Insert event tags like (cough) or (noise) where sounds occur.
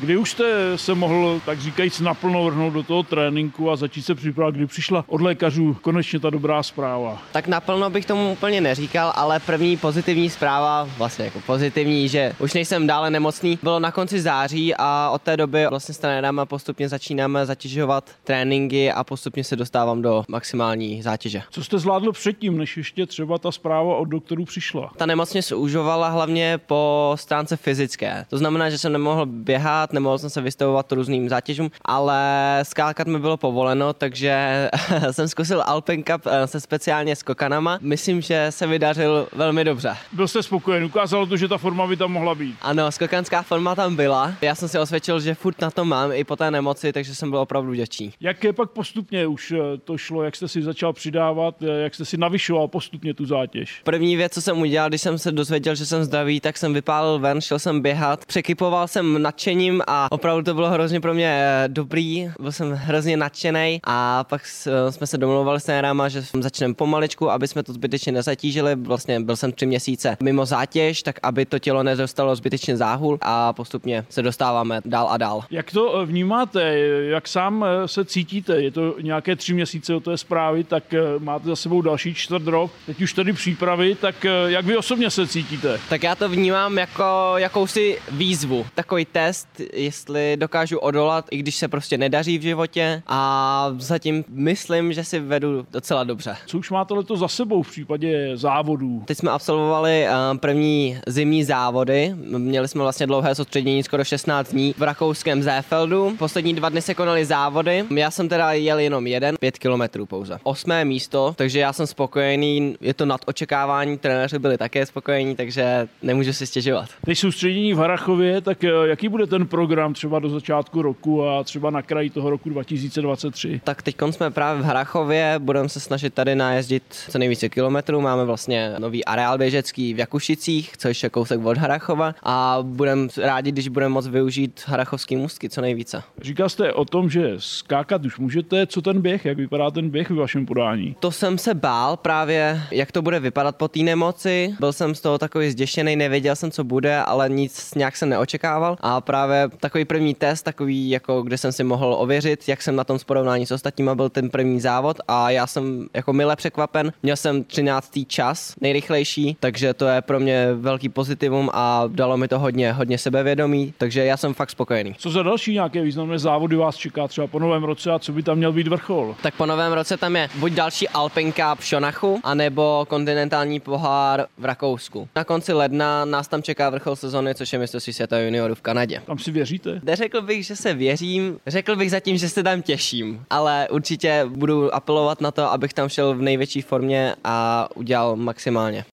Kdy už jste se mohl, tak říkajíc, naplno vrhnout do toho tréninku a začít se připravovat, kdy přišla od lékařů konečně ta dobrá zpráva? Tak naplno bych tomu úplně neříkal, ale první pozitivní zpráva, vlastně jako pozitivní, že už nejsem dále nemocný, bylo na konci září a od té doby vlastně s trenérem postupně začínáme zatěžovat tréninky a postupně se dostávám do maximální zátěže. Co jste zvládl předtím, než ještě třeba ta zpráva od doktorů přišla? Ta nemoc mě zúžovala hlavně po stránce fyzické. To znamená, že jsem nemohl běhat, nemohl jsem se vystavovat různým zátěžům, ale skákat mi bylo povoleno, takže (laughs) jsem zkusil Alpen Cup eh, se speciálně skokanama. Myslím, že se vydařil velmi dobře. Byl jste spokojen, ukázalo to, že ta forma by tam mohla být. Ano, skokanská forma tam byla. Já jsem si osvědčil, že furt na to mám i po té nemoci, takže jsem byl opravdu vděčný. Jak je pak postupně už eh, to šlo, jak jste si začal přidávat, eh, jak jste si navyšoval postupně tu zátěž? První věc, co jsem udělal, když jsem se dozvěděl, že jsem zdravý, tak jsem vypálil ven, šel jsem běhat, překypoval jsem nadšením a opravdu to bylo hrozně pro mě eh, dobrý, byl jsem hrozně nadšený a pak jsme se domluvali s trenérama, že začneme pomaličku, aby jsme to zbytečně nezatížili. Vlastně byl jsem tři měsíce mimo zátěž, tak aby to tělo nedostalo zbytečně záhul a postupně se dostáváme dál a dál. Jak to vnímáte? Jak sám se cítíte? Je to nějaké tři měsíce od té zprávy, tak máte za sebou další čtvrt rok, teď už tady přípravy, tak jak vy osobně se cítíte? Tak já to vnímám jako jakousi výzvu, takový test, jestli dokážu odolat, i když se prostě nedaří v životě a zatím myslím, že si vedu docela dobře. Co už máte leto za sebou v případě závodů? Teď jsme absolvovali první zimní závody, měli jsme vlastně dlouhé soustředění skoro 16 dní v rakouském Zéfeldu. Poslední dva dny se konaly závody. Já jsem teda jel jenom jeden, pět kilometrů pouze. Osmé místo, takže já jsem spokojený, je to nad očekávání, trenéři byli také spokojení, takže nemůžu si stěžovat. Teď soustředění v Harachově, tak eh, jaký bude ten program třeba do začátku roku a třeba na kraji toho roku 2023? Tak teď jsme právě v Harachově, budeme se snažit tady najezdit co nejvíce kilometrů, máme vlastně nový areál běžecký v Jakušicích, což je kousek od Harachova a budeme rádi, když budeme moct využít harachovský můstky co nejvíce. Říkal jste o tom, že skákat už můžete, co ten běh, jak vypadá ten běh v vašem podání? To jsem se bál právě, jak to bude vypadat po té nemoci. Byl jsem z toho takový zděšený, nevěděl jsem, co bude, ale nic nějak jsem neočekával. A právě takový první test, takový, jako kde jsem si mohl ověřit, jak jsem na tom s porovnání s ostatníma, byl ten první závod a já jsem jako mile překvapen. Měl jsem 13. čas, nejrychlejší, takže to je pro mě velký pozitivum a dalo mi to hodně, hodně sebevědomí, takže já jsem fakt spokojený. Co za další nějaké významné závody vás čeká třeba po novém roce a co by tam měl být vrchol? Tak po novém roce tam je buď další Alpen Cup v Šonachu, anebo kontinentální pohár v Rakousku. Na konci ledna nás tam čeká vrchol sezony, což je mistrovství světa juniorů v Kanadě. Tam si věříte? Neřekl bych, že se věřím, řekl bych zatím, že se tam těším, ale určitě budu apelovat na to, abych tam šel v největší formě a udělal maximálně.